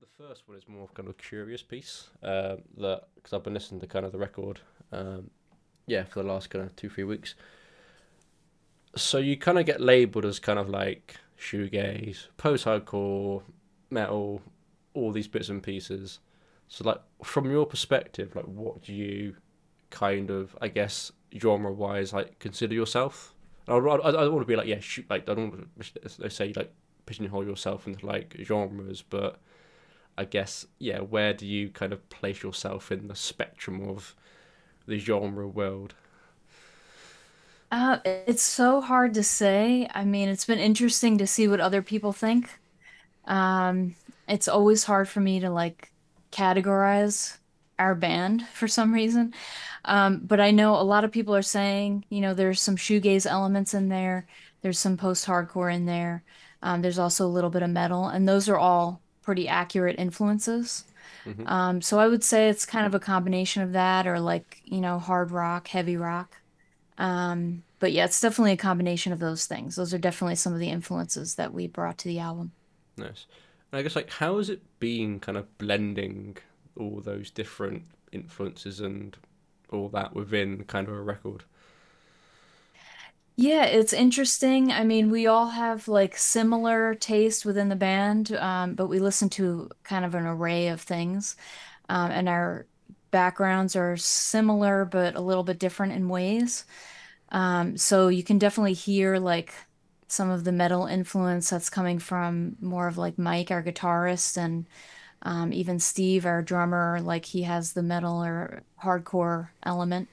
the first one is more of kind of a curious piece. Um, that because I've been listening to kind of the record, um, yeah, for the last kind of two three weeks. So you kind of get labelled as kind of like shoegaze, post-hardcore, metal, all these bits and pieces. So like from your perspective, like what do you kind of I guess genre wise like consider yourself? I, I, I don't want to be like yeah shoot like I don't want to say like pigeonhole yourself into like genres, but I guess yeah, where do you kind of place yourself in the spectrum of the genre world? Uh, it's so hard to say. I mean, it's been interesting to see what other people think. Um, it's always hard for me to like categorize our band for some reason. Um, but I know a lot of people are saying, you know, there's some shoegaze elements in there, there's some post-hardcore in there. Um, there's also a little bit of metal, and those are all pretty accurate influences. hmm Um, so I would say it's kind of a combination of that, or like, you know, hard rock, heavy rock. Um, but yeah, it's definitely a combination of those things. Those are definitely some of the influences that we brought to the album. Nice. And I guess like how has it been kind of blending all those different influences and all that within kind of a record? Yeah, it's interesting. I mean, we all have like similar taste within the band, um, but we listen to kind of an array of things. Um, and our backgrounds are similar, but a little bit different in ways. Um, so you can definitely hear like some of the metal influence that's coming from more of like Mike, our guitarist, and um, even Steve, our drummer, like he has the metal or hardcore element.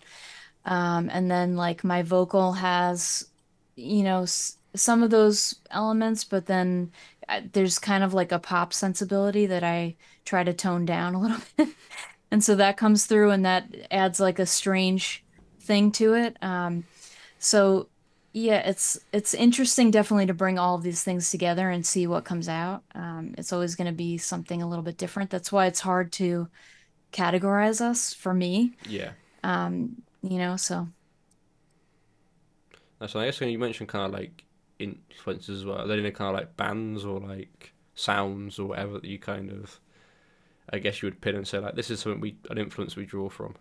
Um, and then like my vocal has, you know, s some of those elements, but then uh, there's kind of like a pop sensibility that I try to tone down a little bit. And so that comes through and that adds like a strange thing to it. Um, so yeah, it's it's interesting definitely to bring all of these things together and see what comes out. Um, it's always going to be something a little bit different. That's why it's hard to categorize us for me. Yeah. Um, you know, so That's I guess when you mentioned kind of like influences as well, are there any kind of like bands or like sounds or whatever that you kind of I guess you would pin and say like this is something we an influence we draw from.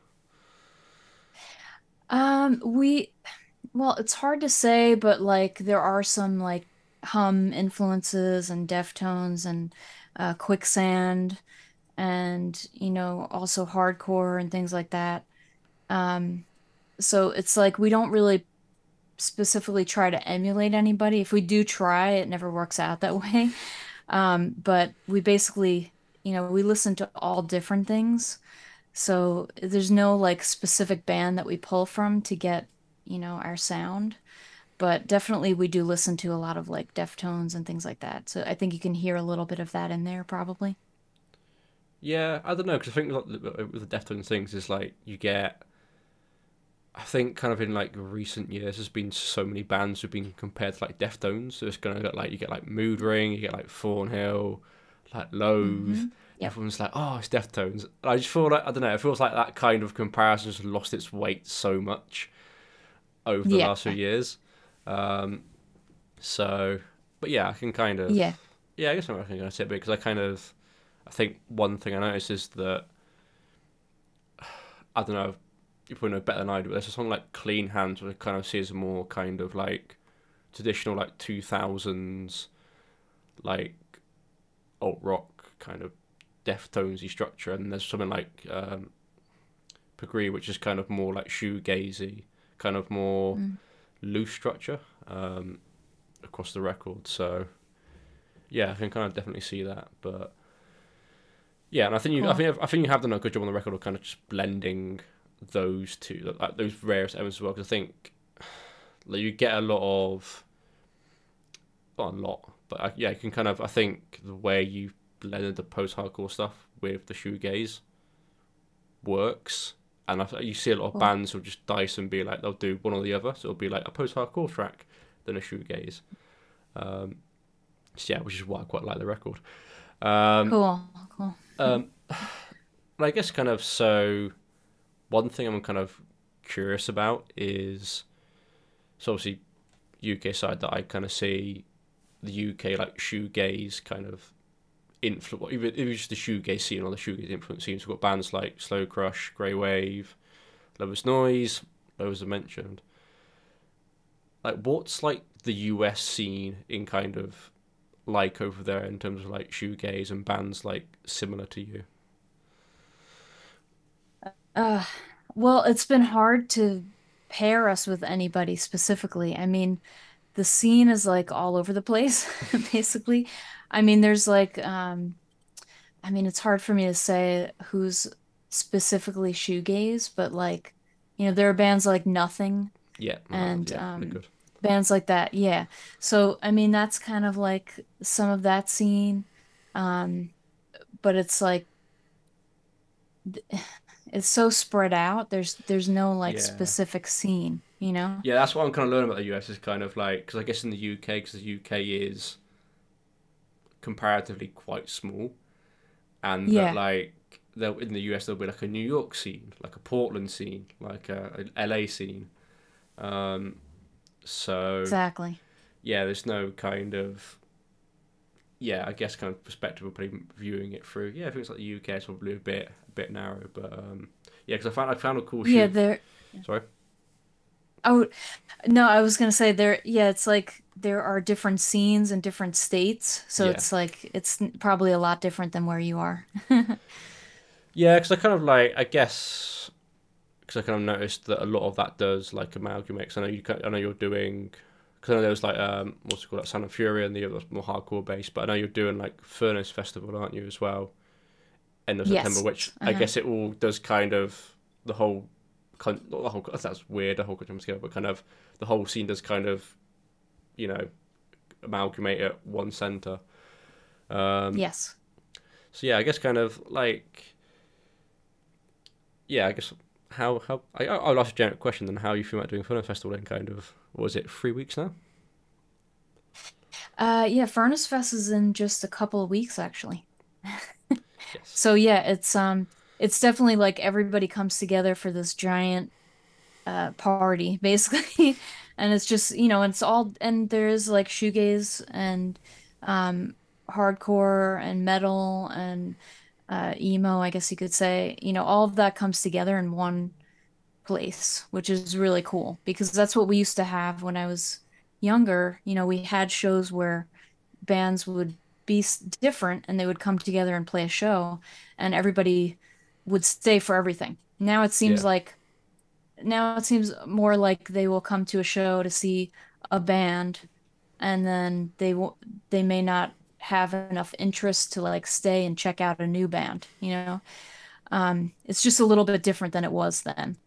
um we well, it's hard to say, but like there are some like hum influences and Deftones and uh, Quicksand and you know also hardcore and things like that. Um, so it's like we don't really specifically try to emulate anybody. If we do try, it never works out that way. Um, but we basically, you know, we listen to all different things. So there's no like specific band that we pull from to get, you know, our sound. But definitely we do listen to a lot of like Deftones and things like that. So I think you can hear a little bit of that in there probably. Yeah, I don't know because I think with the Deftones things is like you get I think kind of in like recent years, there's been so many bands who've been compared to like Deftones. So it's gonna get like you get like Mood Ring, you get like Thornhill, like Loathe. hmm Yep. Everyone's like, oh, it's Deftones. And I just feel like I don't know. It feels like that kind of comparison has lost its weight so much over the Yeah. last few years. Um, so, but yeah, I can kind of Yeah. yeah, I guess I'm not going to say it because I kind of I think one thing I noticed is that I don't know you probably know better than I do. But there's a song like Clean Hands, which I kind of see as a more kind of like traditional like two thousands like alt rock kind of Deftonesy structure, and there's something like um, which is kind of more like shoegazy, kind of more Mm. loose structure um, across the record. So yeah, I can kind of definitely see that, but. Yeah, and I think you, I think, I think you have done a good job on the record of kind of just blending those two, like those rarest elements as well. Because I think like, you get a lot of, not a lot, but I, yeah, you can kind of. I think the way you blended the post-hardcore stuff with the shoegaze works, and I, you see a lot of bands who'll just dice and be like they'll do one or the other. So it'll be like a post-hardcore track, then a shoegaze. Um, so yeah, which is why I quite like the record. Um, Cool. Cool. um, and I guess kind of so. One thing I'm kind of curious about is so obviously UK side that I kind of see the UK like shoegaze kind of influence, even if it's just the shoegaze scene or the shoegaze influence scenes. We've got bands like Slow Crush, Grey Wave, Lover's Noise, those are mentioned. Like, what's like the US scene in kind of like over there in terms of like shoegaze and bands like similar to you? Uh, well, it's been hard to pair us with anybody specifically. I mean, the scene is like all over the place, basically. I mean, there's like, um, I mean, it's hard for me to say who's specifically shoegaze, but like, you know, there are bands like Nothing Yeah, and yeah, um, bands like that. Yeah. So, I mean, that's kind of like some of that scene. Um, but it's like it's so spread out. There's there's no like Yeah. specific scene, you know? Yeah, that's what I'm kind of learning about the US is kind of like because I guess in the UK because the UK is comparatively quite small, and that like there in the US there'll be like a New York scene, like a Portland scene, like a, LA scene. Um, so exactly. yeah, there's no kind of yeah, I guess kind of perspective of probably viewing it through. Yeah, I think it's like the UK is probably a bit a bit narrow, but um, yeah, because I found I found a cool Yeah, shoot. there Sorry. Oh, no, I was gonna say there, yeah, it's like there are different scenes in different states, so Yeah. it's like it's probably a lot different than where you are. Yeah, because I kind of like I guess because I kind of noticed that a lot of that does like amalgamate. 'cause I know you, I know you're doing. Because I know there was like um, what's it called, like Sound and Fury, and the other more hardcore base. But I know you're doing like Furnace Festival, aren't you, as well? End of September, which I Uh-huh. guess it all does kind of the whole, the whole. That's weird. The whole country together, but kind of the whole scene does kind of, you know, amalgamate at one center. Um, Yes. so yeah, I guess kind of like yeah, I guess how how I I'll ask a generic question then. How you feel about doing Furnace Festival in kind of was it three weeks now? Uh yeah, Furnace Fest is in just a couple of weeks actually. Yes. So yeah, it's um it's definitely like everybody comes together for this giant uh party basically. And it's just, you know, it's all and there's like shoegaze and um hardcore and metal and uh emo, I guess you could say. You know, all of that comes together in one place, which is really cool because that's what we used to have when I was younger. You know, we had shows where bands would be different and they would come together and play a show and everybody would stay for everything. Now it seems Yeah. like now it seems more like they will come to a show to see a band and then they will they may not have enough interest to like stay and check out a new band, you know? Um, it's just a little bit different than it was then.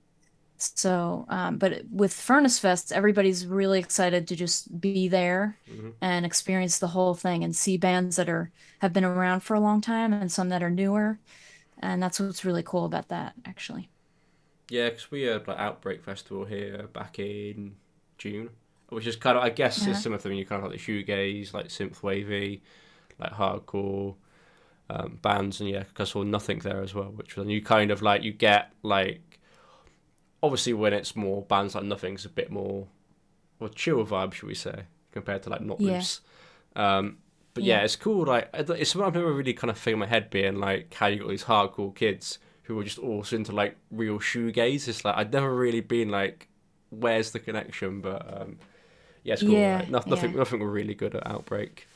So, um, but with Furnace Fest, everybody's really excited to just be there hmm and experience the whole thing and see bands that are have been around for a long time and some that are newer. And that's what's really cool about that, actually. Yeah, because we had like Outbreak Festival here back in June, which is kind of I guess is Uh-huh. similar to you kind of like the shoegaze, like synthwavy, like hardcore um, bands, and yeah, 'cause I saw nothing there as well, which was you kind of like you get like obviously when it's more bands like nothing's a bit more or chill vibe, should we say, compared to like Not Yeah, Loose. Um, but yeah, yeah, it's cool. Like it's something I've never really kind of figured in my head being like how you got these hardcore kids who are just also into like real shoegaze. It's like I'd never really been like, where's the connection? But um, yeah, it's cool. yeah, Like no, nothing, yeah, nothing were really good at Outbreak.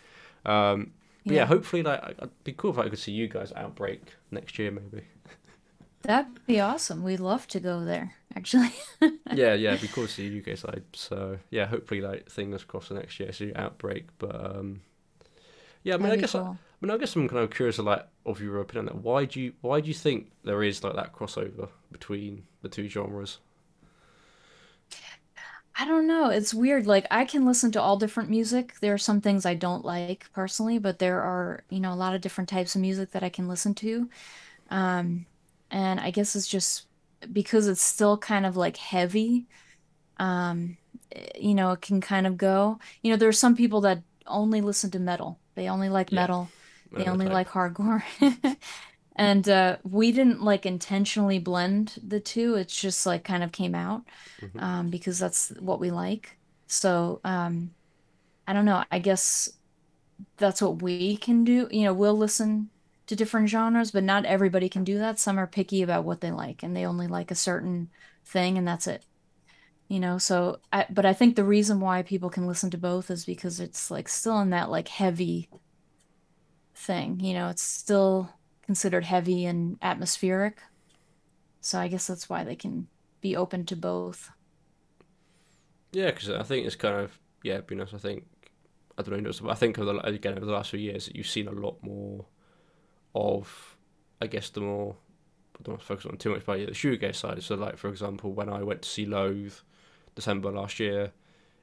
Um, but yeah, yeah. hopefully, like I'd be cool if I could see you guys at Outbreak next year, maybe. That'd be awesome. We'd love to go there, actually. Yeah, yeah, it'd be cool to see you guys. Like, so yeah, hopefully, like fingers crossed the next year, see Outbreak. But um, yeah, I mean, That'd I guess I, I mean, I guess I'm kind of curious, like, of your opinion. on that. Why do you why do you think there is like that crossover between the two genres? I don't know. It's weird. Like I can listen to all different music. There are some things I don't like personally, but there are, you know, a lot of different types of music that I can listen to. Um, and I guess it's just because it's still kind of like heavy. Um, eh, you know, it can kind of go. You know, there are some people that only listen to metal. They only like Yeah, metal. They the only type. like hardcore. And uh, we didn't like intentionally blend the two. It's just like kind of came out hmm um, because that's what we like. So um, I don't know. I guess that's what we can do. You know, we'll listen to different genres, but not everybody can do that. Some are picky about what they like and they only like a certain thing and that's it. You know, so I but I think the reason why people can listen to both is because it's like still in that like heavy thing. You know, it's still considered heavy and atmospheric. So I guess that's why they can be open to both. Yeah, because I think it's kind of yeah, be honest. I think I don't know. I think over the, again over the last few years, you've seen a lot more of, I guess, the more. I don't want to focus on too much, but yeah, the shoegaze side. So, like for example, when I went to see Loathe, December last year,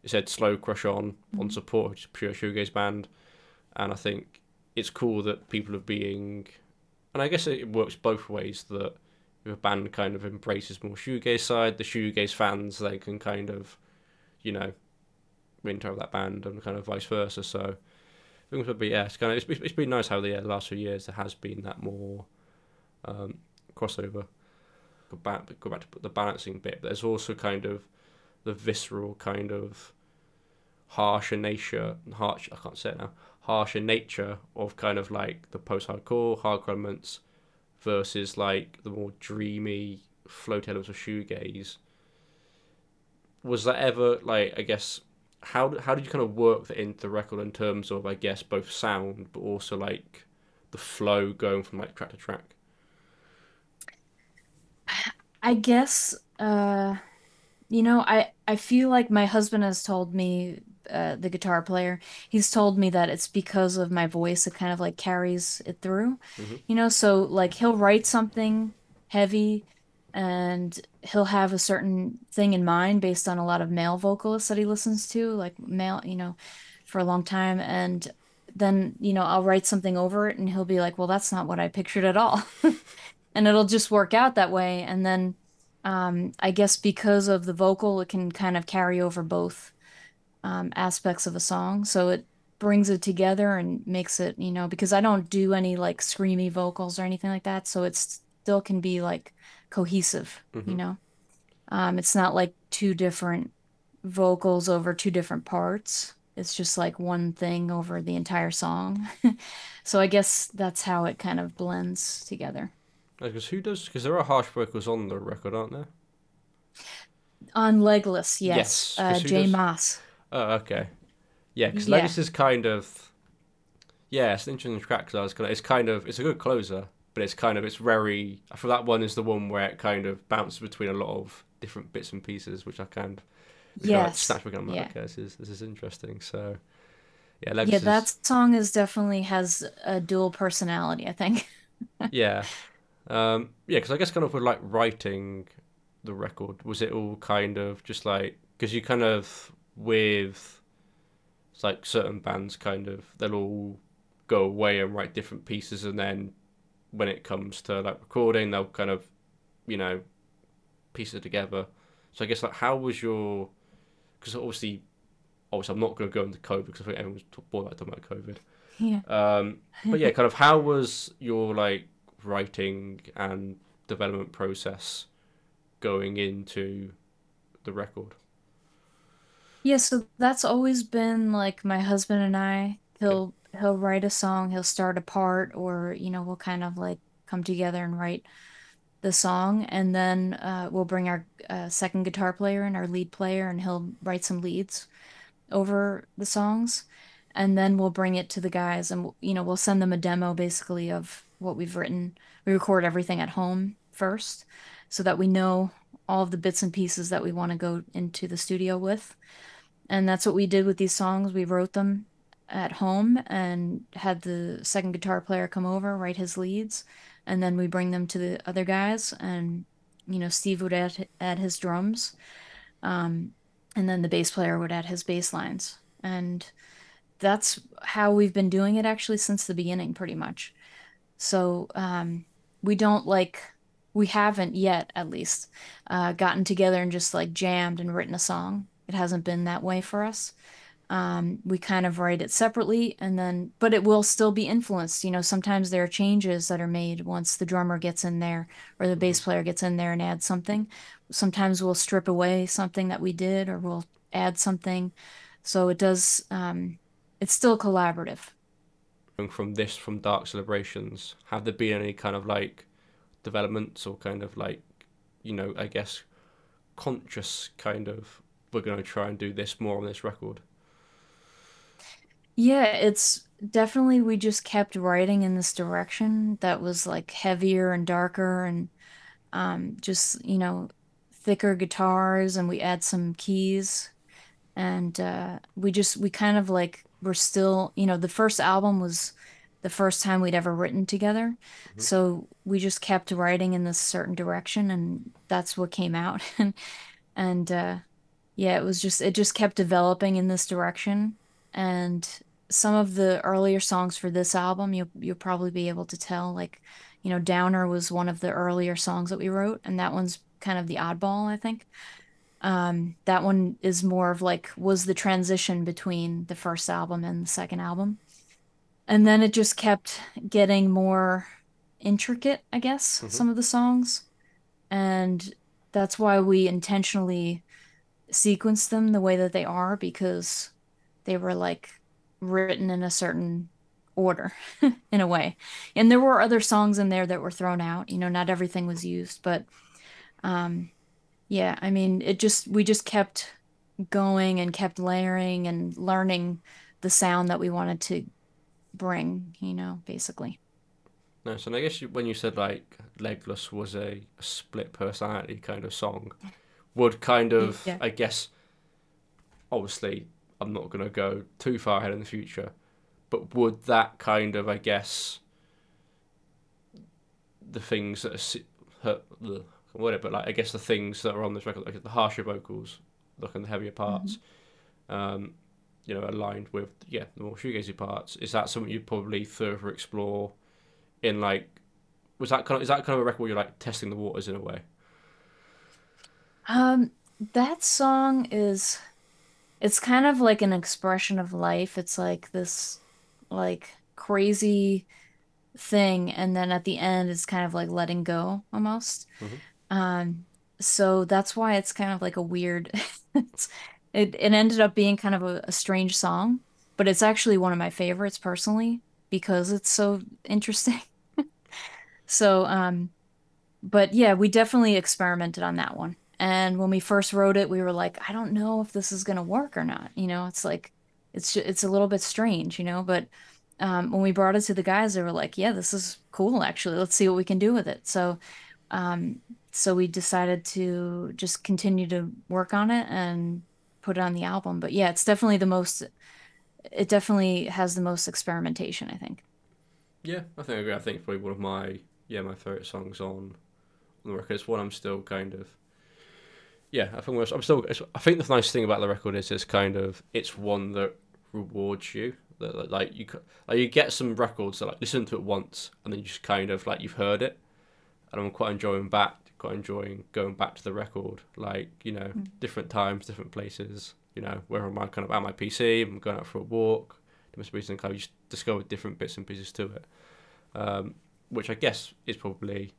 it said "Slow Crush On" mm-hmm. on support, which is a pure shoegaze band, and I think it's cool that people are being, and I guess it works both ways. That if a band kind of embraces more shoegaze side, the shoegaze fans they can kind of, you know, into that band and kind of vice versa. So things would be yeah, it's kind of it's, it's been nice how the, yeah, the last few years there has been that more um, crossover. Go back, go back to the balancing bit. But there's also kind of the visceral kind of harsher nature, harsh I can't say it now, harsher nature of kind of like the post-hardcore, hardcore elements versus like the more dreamy float elements of shoegaze. Was that ever like I guess how how did you kind of work that into the record in terms of I guess both sound but also like the flow going from like track to track? I guess uh you know I I feel like my husband has told me uh, the guitar player he's told me that it's because of my voice it kind of like carries it through mm-hmm. you know so like he'll write something heavy and he'll have a certain thing in mind based on a lot of male vocalists that he listens to, like male, you know, for a long time. And then, you know, I'll write something over it and he'll be like, well, that's not what I pictured at all. and it'll just work out that way. And then um, I guess because of the vocal, it can kind of carry over both um, aspects of a song. So it brings it together and makes it, you know, because I don't do any like screamy vocals or anything like that. So it still can be like cohesive, mm-hmm. you know? Um, it's not like two different vocals over two different parts. It's just like one thing over the entire song. so I guess that's how it kind of blends together. Because who does? Because there are harsh vocals on the record, aren't there? On Legless, yes. yes. Uh, Jay Maas. Oh, okay. Yeah, because yeah. Is kind of. Yeah, it's an interesting track because I was kind of. It's kind of. It's a good closer, but it's kind of it's very. I feel that one is the one where it kind of bounces between a lot of different bits and pieces, which I kind of yes, kind of snatch yeah. okay, this is this is interesting. So yeah, Legacy yeah, that song is definitely has a dual personality. I think. yeah, um, yeah, because I guess kind of with like writing the record, was it all kind of just like because you kind of with it's like certain bands kind of they'll all go away and write different pieces and then when it comes to like recording, they'll kind of, you know, piece it together. So I guess like, how was your? Because obviously, obviously, I'm not going to go into COVID because I think everyone's bored about talking about COVID. Yeah. Um, but yeah, kind of how was your like writing and development process going into the record? Yeah, so that's always been like my husband and I. He'll he'll write a song, he'll start a part, or you know, we'll kind of like come together and write the song, and then uh, we'll bring our uh, second guitar player and our lead player, and he'll write some leads over the songs, and then we'll bring it to the guys, and you know, we'll send them a demo basically of what we've written. We record everything at home first, so that we know all of the bits and pieces that we want to go into the studio with. And that's what we did with these songs. We wrote them at home and had the second guitar player come over, write his leads, and then we bring them to the other guys, and you know Steve would add add his drums, um, and then the bass player would add his bass lines, and that's how we've been doing it actually since the beginning, pretty much. So um, we don't like we haven't yet, at least, uh, gotten together and just like jammed and written a song. It hasn't been that way for us um, we kind of write it separately and then but it will still be influenced you know sometimes there are changes that are made once the drummer gets in there or the bass mm-hmm. player gets in there and adds something sometimes we'll strip away something that we did or we'll add something so it does um, it's still collaborative from this from Dark Celebrations? Have there been any kind of like developments or kind of like you know I guess conscious kind of we're going to try and do this more on this record? Yeah, it's definitely we just kept writing in this direction that was like heavier and darker and um just, you know, thicker guitars and we add some keys and uh we just we kind of like we're still, you know, the first album was the first time we'd ever written together. hmm So we just kept writing in this certain direction and that's what came out. And and uh yeah, it was just it just kept developing in this direction. And some of the earlier songs for this album, you'll you'll probably be able to tell, like, you know, Downer was one of the earlier songs that we wrote, and that one's kind of the oddball, I think. Um, that one is more of like was the transition between the first album and the second album. And then it just kept getting more intricate, I guess, hmm some of the songs. And that's why we intentionally sequence them the way that they are because they were like written in a certain order in a way. And there were other songs in there that were thrown out. You know, not everything was used, but um yeah, I mean, it just we just kept going and kept layering and learning the sound that we wanted to bring, you know, basically. Nice. And I guess when you said like Legless was a, a split personality kind of song, would kind of Yeah. I guess obviously I'm not going to go too far ahead in the future, but would that kind of I guess the things that are ugh, whatever, but like I guess the things that are on this record, like the harsher vocals, like the heavier Mhm. parts, um, you know, aligned with yeah the more shoegazy parts. Is that something you'd probably further explore in like was that kind of is that kind of a record where you're like testing the waters in a way? Um, that song is it's kind of like an expression of life. It's like this like crazy thing, and then at the end it's kind of like letting go almost. hmm Um, so that's why it's kind of like a weird it's, it it ended up being kind of a, a strange song, but it's actually one of my favorites personally because it's so interesting. So, um, but yeah, we definitely experimented on that one. And when we first wrote it, we were like, I don't know if this is gonna work or not. You know, it's like it's it's a little bit strange, you know, but um, when we brought it to the guys, they were like, "Yeah, this is cool, actually. Let's see what we can do with it." So, um, so we decided to just continue to work on it and put it on the album. But yeah, it's definitely the most, it definitely has the most experimentation, I think. Yeah, I think I agree. I think it's probably one of my yeah my favorite songs on on the record. It's one I'm still kind of yeah. I think we're- I'm still. I think the nice thing about the record is it's kind of it's one that rewards you. That that, like you like you get some records that like listen to it once and then you just kind of like you've heard it and I'm quite enjoying back, quite enjoying going back to the record, like you know, Mm. different times, different places. You know, where am I kind of at my PC? I'm going out for a walk. There must be some kind of just discover different bits and pieces to it, um, which I guess is probably,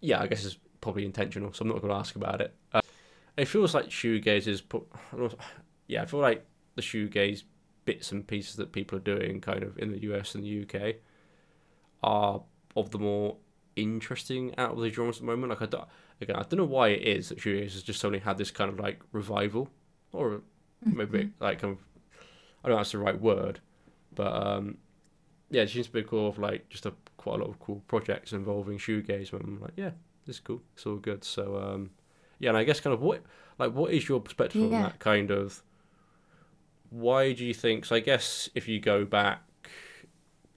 yeah, I guess is probably intentional. So I'm not going to ask about it. Uh, it feels like shoegaze is, pro- I don't know, yeah, I feel like the shoegaze bits and pieces that people are doing, kind of in the US and the UK, are of the more interesting out of the genres at the moment. Like I don't, again, I don't know why it is that shoegaze has just suddenly had this kind of like revival, or maybe Mhm. like kind of I don't know if that's the right word, but um, yeah, it seems to be cool of like just a quite a lot of cool projects involving shoegaze. And I'm like, yeah, this is cool. It's all good. So um, yeah, and I guess kind of what like what is your perspective on that kind of? Why do you think? So I guess if you go back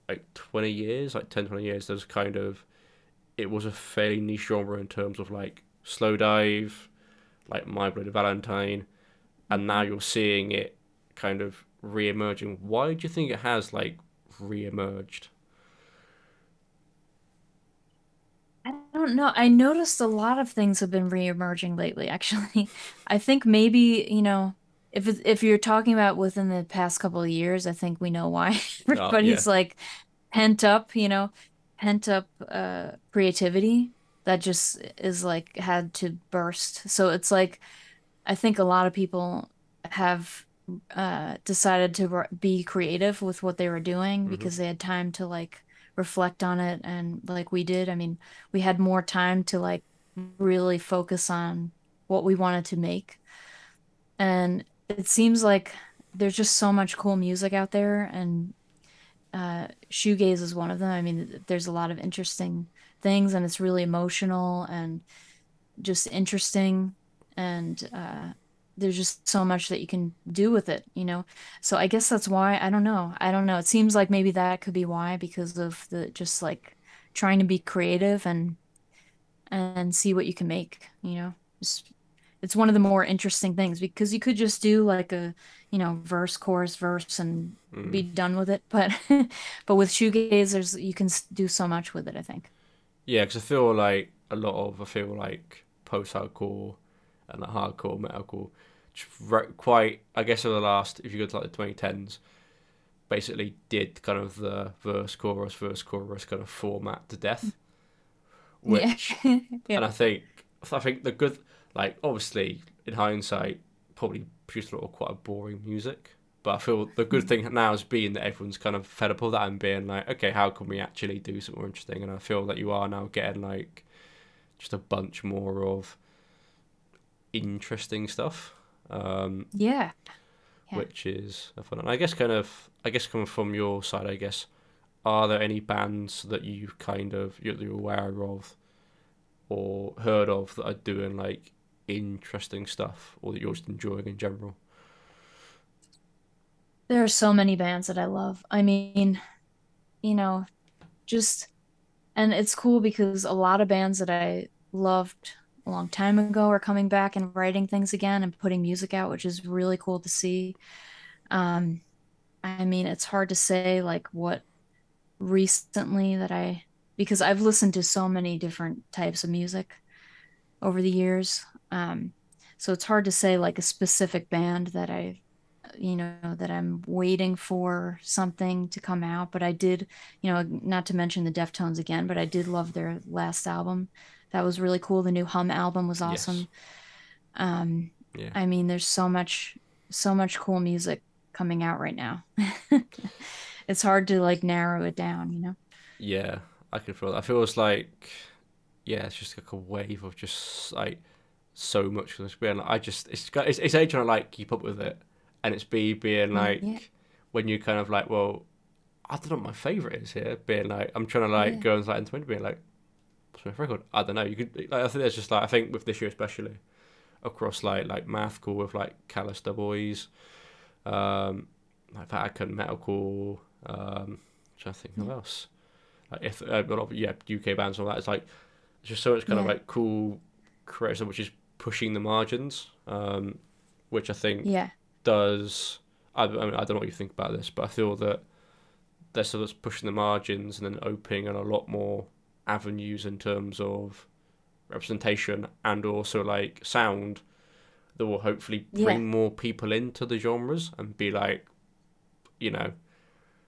like 20 years, like 10, 20 years, there's kind of it was a fairly niche genre in terms of like Slowdive, like My Bloody Valentine, and now you're seeing it kind of re-emerging. Why do you think it has like re-emerged? Don't know. I noticed a lot of things have been re-emerging lately, actually. I think maybe, you know, if if you're talking about within the past couple of years, I think we know why Oh yeah, like pent up, you know, pent up uh creativity that just is like had to burst. So it's like I think a lot of people have uh, decided to be creative with what they were doing hmm because they had time to like reflect on it and like we did. I mean, we had more time to like really focus on what we wanted to make. And it seems like there's just so much cool music out there and uh shoegaze is one of them. I mean, there's a lot of interesting things and it's really emotional and just interesting and uh there's just so much that you can do with it, you know. So I guess that's why I don't know. I don't know. It seems like maybe that could be why because of the just like trying to be creative and and see what you can make, you know. Just, it's one of the more interesting things because you could just do like a, you know, verse, chorus, verse and be hmm done with it. But but with shoegaze, there's you can do so much with it, I think. Yeah, because I feel like a lot of I feel like post-hardcore and like hardcore metalcore, quite I guess over the last if you go to like the twenty tens, basically did kind of the verse chorus verse chorus kind of format to death, Yeah. Mm. which Yeah. and I think I think the good like obviously in hindsight probably produced a lot of quite a boring music. But I feel the good mm. thing now is being that everyone's kind of fed up with that and being like, okay, how can we actually do something more interesting? And I feel that you are now getting like just a bunch more of interesting stuff, um, Yeah. Yeah. which is fun. And I guess kind of, I guess coming from your side, I guess, are there any bands that you kind of you're, you're aware of or heard of that are doing like interesting stuff or that you're just enjoying in general? There are so many bands that I love. I mean, you know, just and it's cool because a lot of bands that I loved a long time ago are coming back and writing things again and putting music out, which is really cool to see. Um, I mean, it's hard to say like what recently that I because I've listened to so many different types of music over the years. Um, so it's hard to say like a specific band that I you know, that I'm waiting for something to come out. But I did, you know, not to mention the Deftones again, but I did love their last album. That was really cool. The new Hum album was Yes. awesome. Um, Yeah. I mean, there's so much, so much cool music coming out right now. It's hard to like narrow it down, you know? Yeah. I can feel that. I feel it's like yeah, it's just like a wave of just like so much being I just it's got it's, it's A trying to like keep up with it and it's B being Yeah, like when you kind of like well I don't know what my favorite is here being like I'm trying to like yeah, go and like into being like my record? I don't know. You could like, I think there's just like I think with this year especially across like like mathcore with like Callous Daoboys um like Vatican Metalcore um trying to think who else. Like if uh, a lot of yeah UK bands and all that. It's like it's just so much kind of like cool creative which is pushing the margins um which I think yeah, does I, I mean I don't know what you think about this but I feel that they're sort of pushing the margins and then opening in a lot more avenues in terms of representation and also like sound that will hopefully yeah, bring more people into the genres and be like you know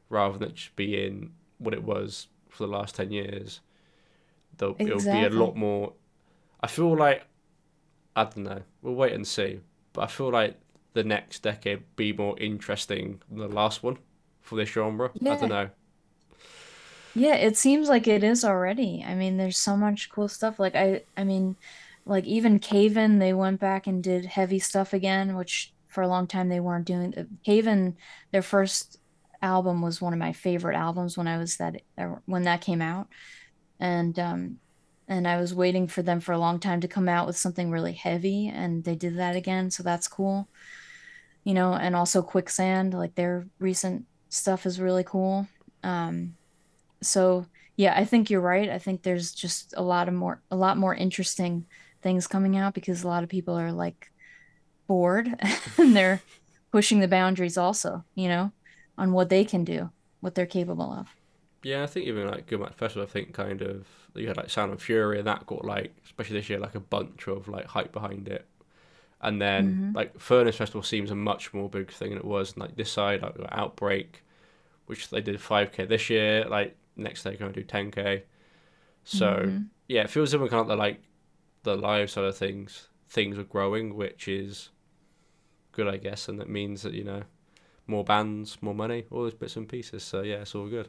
rather than just being what it was for the last 10 years there'll, it'll be a lot more. I feel like i don't know we'll wait and see but i feel like the next decade be more interesting than the last one for this genre. I don't know Yeah, it seems like it is already. I mean, there's so much cool stuff. Like I I mean, like even Cave In, they went back and did heavy stuff again, which for a long time they weren't doing. Uh, Cave In, their first album was one of my favorite albums when I was that uh, when that came out. And um and I was waiting for them for a long time to come out with something really heavy, and they did that again, so that's cool. You know, and also Quicksand, like their recent stuff is really cool. Um so yeah, I think you're right. I think there's just a lot of more a lot more interesting things coming out because a lot of people are like bored and they're pushing the boundaries also, you know, on what they can do, what they're capable of. yeah i think even like good Match festival i think kind of you had like sound and fury and that got like especially this year like a bunch of like hype behind it and then hmm like furnace festival seems a much more big thing than it was and, like this side like outbreak which they did 5k this year. Like next they're going to do 10k. So hmm yeah, it feels like kind of like the live side of things. Things are growing, which is good, I guess, and it means that you know more bands, more money, all those bits and pieces. So yeah, it's all good.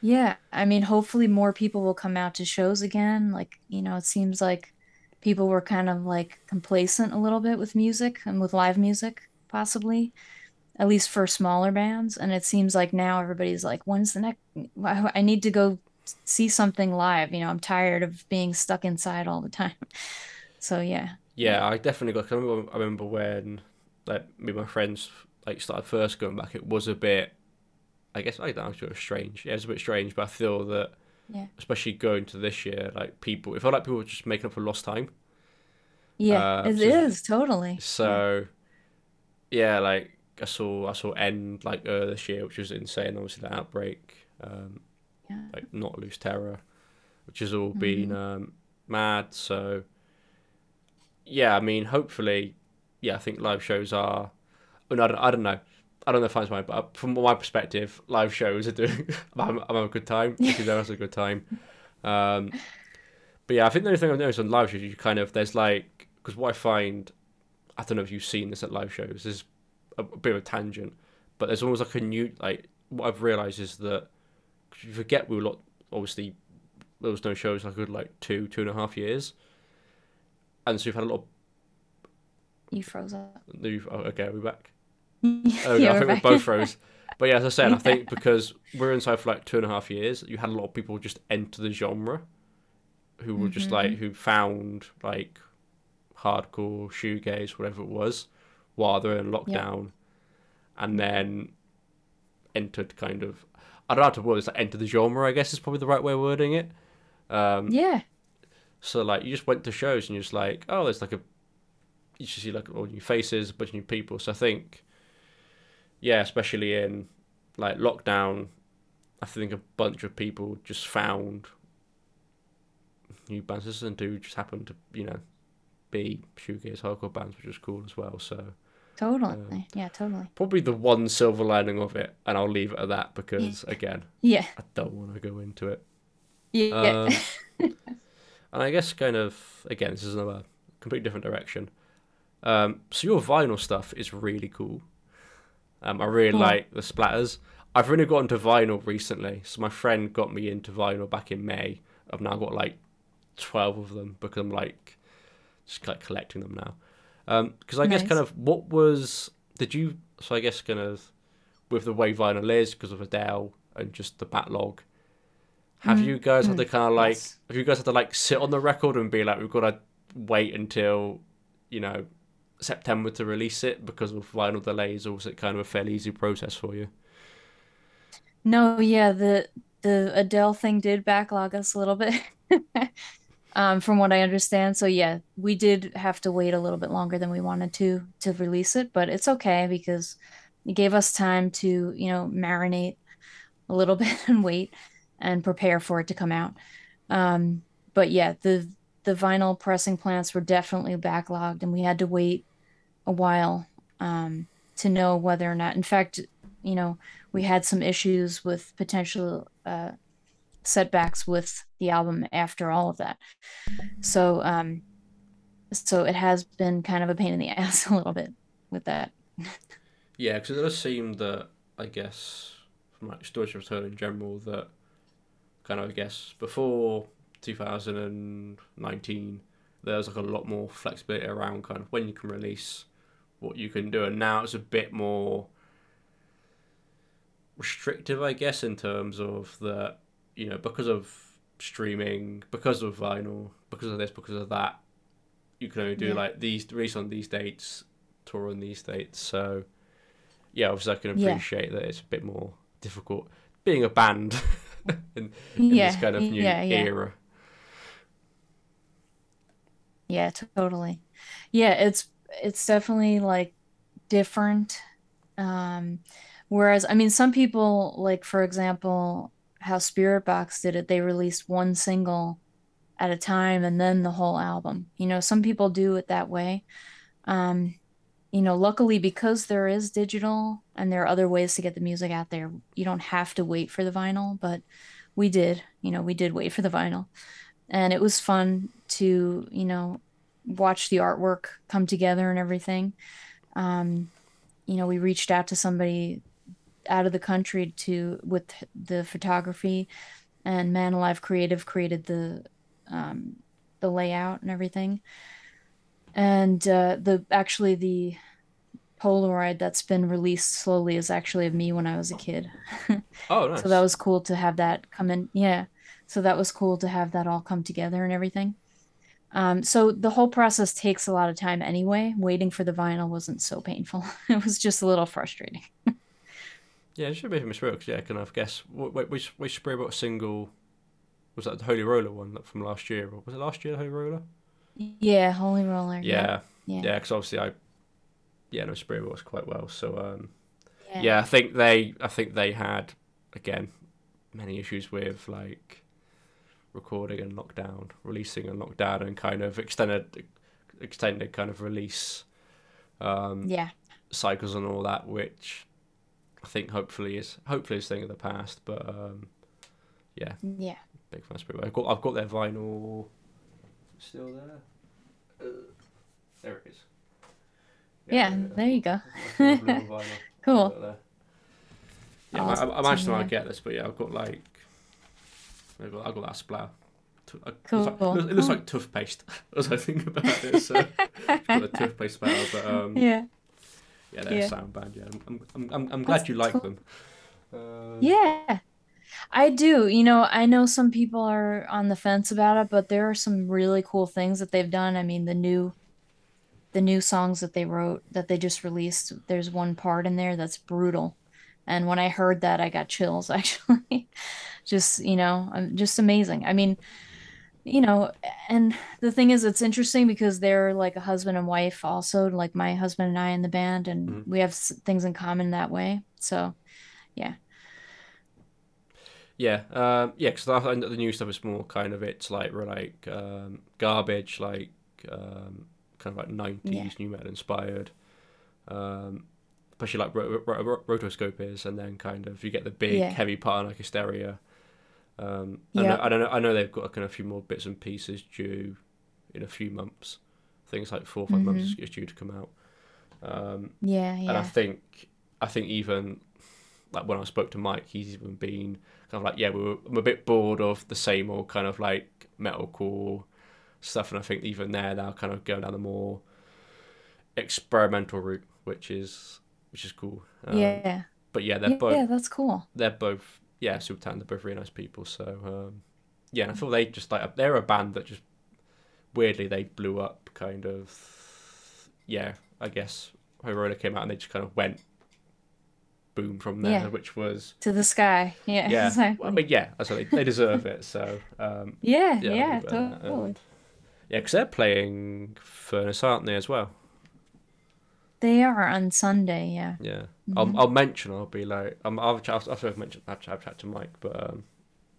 Yeah, I mean, hopefully more people will come out to shows again. Like, you know, it seems like people were kind of like complacent a little bit with music and with live music, possibly, at least for smaller bands. And it seems like now everybody's like, when's the next? I need to go see something live. You know, I'm tired of being stuck inside all the time. So yeah, Yeah, I definitely got. I remember, I remember when like me and my friends like started first going back. It was a bit. I guess I don't know. It was strange. Yeah, it was a bit strange, but I feel that yeah, especially going to this year, like people, it felt like people were just making up for lost time. yeah, Uh, it so is totally. Yeah, so yeah, like I saw I saw End like earlier this year, which was insane. Obviously, the outbreak, um, yeah. like Knocked Loose terror, which has all been hmm um, mad. So yeah, I mean, hopefully, yeah, I think live shows are. Oh, no, I don't, I don't know. I don't know if that's mine, but uh, from my perspective, live shows are doing. I'm, I'm having a good time. If there was a good time. Um, but yeah, I think the only thing I've noticed on live shows, you kind of there's like because what I find, I don't know if you've seen this at live shows. Is a, bit of a tangent, but there's almost like a new like what I've realised is that you forget we were lot obviously there was no shows like good like two two and a half years, and so we've had a lot You froze up. of new. Oh, okay, we're back. Oh, okay, Yeah, I think we both froze. But yeah, as I said, I think because we're inside for like two and a half years, you had a lot of people just enter the genre who were just like hmm who found like hardcore shoegaze, whatever it was, while they're in lockdown, and then entered kind of I don't know how to word this, like enter the genre. I guess is probably the right way of wording it. Um, Yeah. so like you just went to shows and you're just like, oh, there's like a you just see like all new faces, a bunch of new people. So I think, yeah, especially in like lockdown, I think a bunch of people just found new bands to listen to, just happened to you know be shoegaze hardcore bands, which was cool as well. So um, Totally. Yeah, totally. probably the one silver lining of it, and I'll leave it at that because again, Yeah. I don't want to go into it. Yeah. Um, and I guess kind of again, this is another completely different direction. Um, so your vinyl stuff is really cool. Um, I really Cool. like the splatters. I've really got into vinyl recently. So my friend got me into vinyl back in May. I've now got like twelve of them because I'm like just like collecting them now. Because I guess kind of what was did you? So I guess kind of with the way vinyl is because of Adele and just the backlog. Have Mm, you guys had to mm, kind of like? yes. Have you guys had to like sit on the record and be like, we've got to wait until, you know, September to release it because of vinyl delays, or was it kind of a fairly easy process for you? No, yeah, the the Adele thing did backlog us a little bit. Um, from what I understand. So yeah, we did have to wait a little bit longer than we wanted to to release it, but it's okay because it gave us time to, you know, marinate a little bit and wait and prepare for it to come out. Um, but yeah, the the vinyl pressing plants were definitely backlogged and we had to wait a while um, to know whether or not. In fact, you know, we had some issues with potential uh, setbacks with the album after all of that. So, um, so it has been kind of a pain in the ass a little bit with that. Yeah, because it does seem that I guess from like storage return in general that kind of I guess before 2019 there's like a lot more flexibility around kind of when you can release what you can do, and now it's a bit more restrictive, I guess, in terms of the you know because of streaming, because of vinyl, because of this, because of that, you can only do Yeah. like these release on these dates, tour on these dates. So yeah, obviously I can Yeah. appreciate that it's a bit more difficult being a band in in this Yeah, kind of new yeah, yeah. era. Yeah, totally. Yeah, it's it's definitely like different. Um, whereas, I mean, some people, like for example, how Spiritbox did it, they released one single at a time and then the whole album. You know, some people do it that way. Um, you know, luckily because there is digital and there are other ways to get the music out there, you don't have to wait for the vinyl, but we did, you know, we did wait for the vinyl. And it was fun to, you know, watch the artwork come together and everything. Um, you know, we reached out to somebody out of the country to with the photography, and Man Alive Creative created the um, the layout and everything. And uh, the actually the Polaroid that's been released slowly is actually of me when I was a kid. Oh, nice. So that was cool to have that come in. Yeah. So that was cool to have that all come together and everything. Um, so the whole process takes a lot of time anyway. Waiting for the vinyl wasn't so painful. It was just a little frustrating. Yeah, it should be a from Spirit. Yeah, can I guess? Wh- Which which Spiritbox single was that? The Holy Roller one that from last year, or was it last year? The Holy Roller. Yeah, Holy Roller. Yeah, Yeah. yeah. Because obviously I, yeah, know Spiritboxes quite well. So um, Yeah. yeah, I think they, I think they had again many issues with like recording and lockdown, releasing and lockdown, and kind of extended, extended kind of release um, Yeah. cycles and all that, which I think hopefully is hopefully is a thing of the past. But um, yeah, Yeah. big fan of Spirit. I've got I've got their vinyl still there. Uh, there it is. Yeah, there there you go. That's my blue vinyl. Cool. I've got there. Yeah, I, I, I imagine I'll yeah. get this, but yeah, I've got like, I've got, I've got that splat. Tu- uh, Cool, It looks like, it looks- cool. like toothpaste as I think about it. So, it's got a toothpaste smell, but um, Yeah. Yeah, they're Yeah. sound bad. Yeah, I'm, I'm, I'm, I'm glad That's you like cool. them. Uh, Yeah. I do. You know, I know some people are on the fence about it, but there are some really cool things that they've done. I mean, the new the new songs that they wrote that they just released, there's one part in there that's brutal. And when I heard that, I got chills actually. Just, you know, um, just amazing. I mean, you know, and the thing is, it's interesting because they're like a husband and wife also, like my husband and I in the band, and Mhm. we have things in common that way. So, yeah. Yeah, um, yeah, because I the new stuff is more kind of it's like we're like um, garbage, like um, kind of like nineties Yeah. nu metal inspired, um, especially like ro- ro- ro- rotoscope is, and then kind of you get the big Yeah. heavy part like hysteria. Um, I, Yeah. know, I don't know. I know they've got kind of a few more bits and pieces due in a few months. Things like four or 5 months is, due to come out. Um, Yeah, and I think I think even like when I spoke to Mike, he's even been kind of like, yeah, we were, I'm a bit bored of the same old kind of like metalcore stuff, and I think even there they're kind of going down the more experimental route, which is which is cool. Um, Yeah. But yeah, they're Yeah, both that's cool. they're both yeah super talented. They're both really nice people. So um, yeah, and I thought they just like they're a band that just weirdly they blew up kind of yeah I guess Holy Roller came out and they just kind of went boom from there, Yeah. which was To the sky. Yeah, yeah. Well, I mean yeah, what they, they deserve it. So um, Yeah, yeah, yeah, leave it at that. totally. Yeah, because they're playing Furnace, aren't they as well? They are on Sunday, yeah. Yeah, Mm-hmm. I'll, I'll mention. I'll be like, um, I'll, I'll, I'll mention. I'll chat, chat to Mike, but um,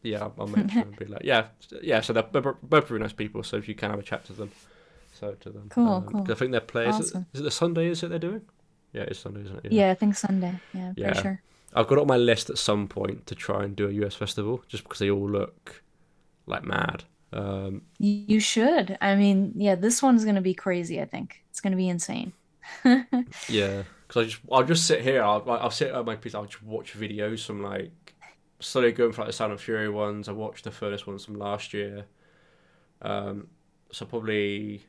yeah, I'll, I'll mention and be like, yeah, yeah. So they're both really nice people. So if you can have a chat to them, so to them. Cool, Um, cool. I think their players. Awesome. Is it the Sunday? Is it they're doing? Yeah, it's Sunday, isn't it? Yeah, I think Sunday. Yeah, Yeah. for sure. I've got it on my list at some point to try and do a US festival, just because they all look like mad. Um, You you should. I mean, yeah, this one's gonna be crazy, I think. It's gonna be insane. Yeah, because I just I'll just sit here. I'll I'll sit at my piece. I'll just watch videos from like slowly going for like the Sound and Fury ones. I watched the furnace ones from last year. Um, so probably,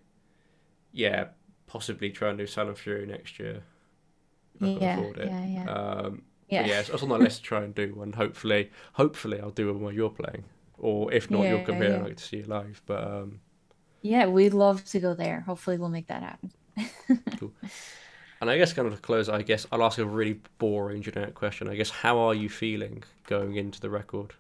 yeah, possibly try and do Sound and Fury next year if I can Yeah, yeah, yeah. Um, Yeah. yeah, it's, on my list to try and do one. Hopefully, hopefully I'll do one while you're playing, or if not, you'll Yeah, come here and yeah. I get to see you live. But um, Yeah, we'd love to go there. Hopefully we'll make that happen. Cool. And I guess kind of to close, I guess I'll ask a really boring generic question. I guess how are you feeling going into the record,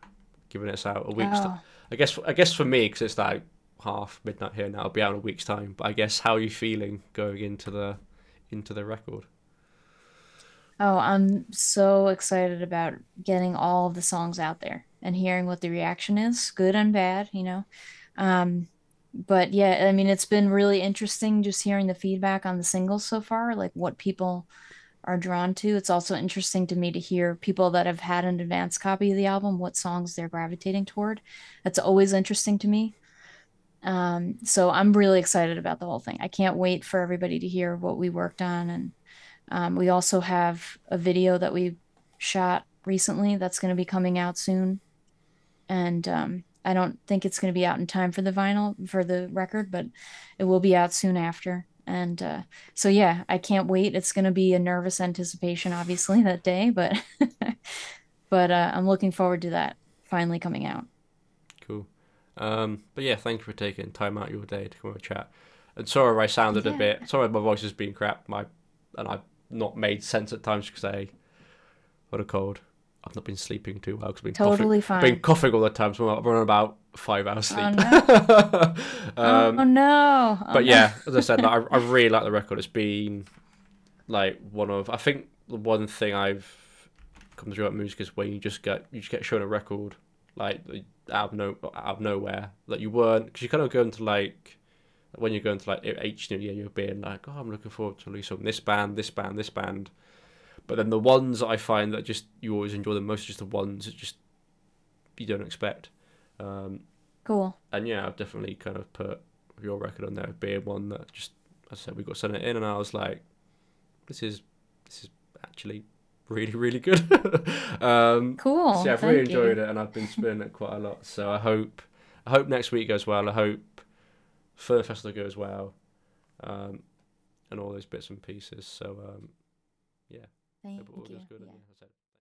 given it's out a week's? Oh. I guess I guess for me, because it's like half midnight here now, it'll be out in a week's time. But I guess how are you feeling going into the into the record? Oh, I'm so excited about getting all of the songs out there and hearing what the reaction is, good and bad, you know. Um, but yeah, I mean, it's been really interesting just hearing the feedback on the singles so far, like what people are drawn to. It's also interesting to me to hear people that have had an advanced copy of the album, what songs they're gravitating toward. That's always interesting to me. Um, so I'm really excited about the whole thing. I can't wait for everybody to hear what we worked on and Um, we also have a video that we shot recently that's going to be coming out soon, and um, I don't think it's going to be out in time for the vinyl for the record, but it will be out soon after. And uh, so yeah, I can't wait. It's going to be a nervous anticipation, obviously, that day, but but uh, I'm looking forward to that finally coming out. Cool. Um, but yeah, thank you for taking time out of your day to come and chat. And sorry I sounded a bit. Sorry my voice has been crap. My and I've not made sense at times because I what a cold. I've not been sleeping too well because I've been Totally coughing. fine. Been coughing all the time. So I'm running about five hours sleep. Oh, no. um, oh no! Oh, but no. yeah, as I said, like, I, I really like the record. It's been like one of I think the one thing I've come through about music is when you just get you just get shown a record like out of no out of nowhere that you weren't because you kind of go into like when you're going to like H New Year, you're being like, oh, I'm looking forward to release on this band, this band, this band. But then the ones I find that just you always enjoy the most, are just the ones that just you don't expect. Um, cool. and yeah, I've definitely kind of put your record on there being one that just as I said we got sent it in and I was like, this is this is actually really really good. um, Cool. so yeah, I've really enjoyed you. it and I've been spinning it quite a lot. So I hope I hope next week goes well. I hope Fur Festival goes well, um, and all those bits and pieces. So um, yeah, Thank it all you. good. Yeah. And, yeah, as I said,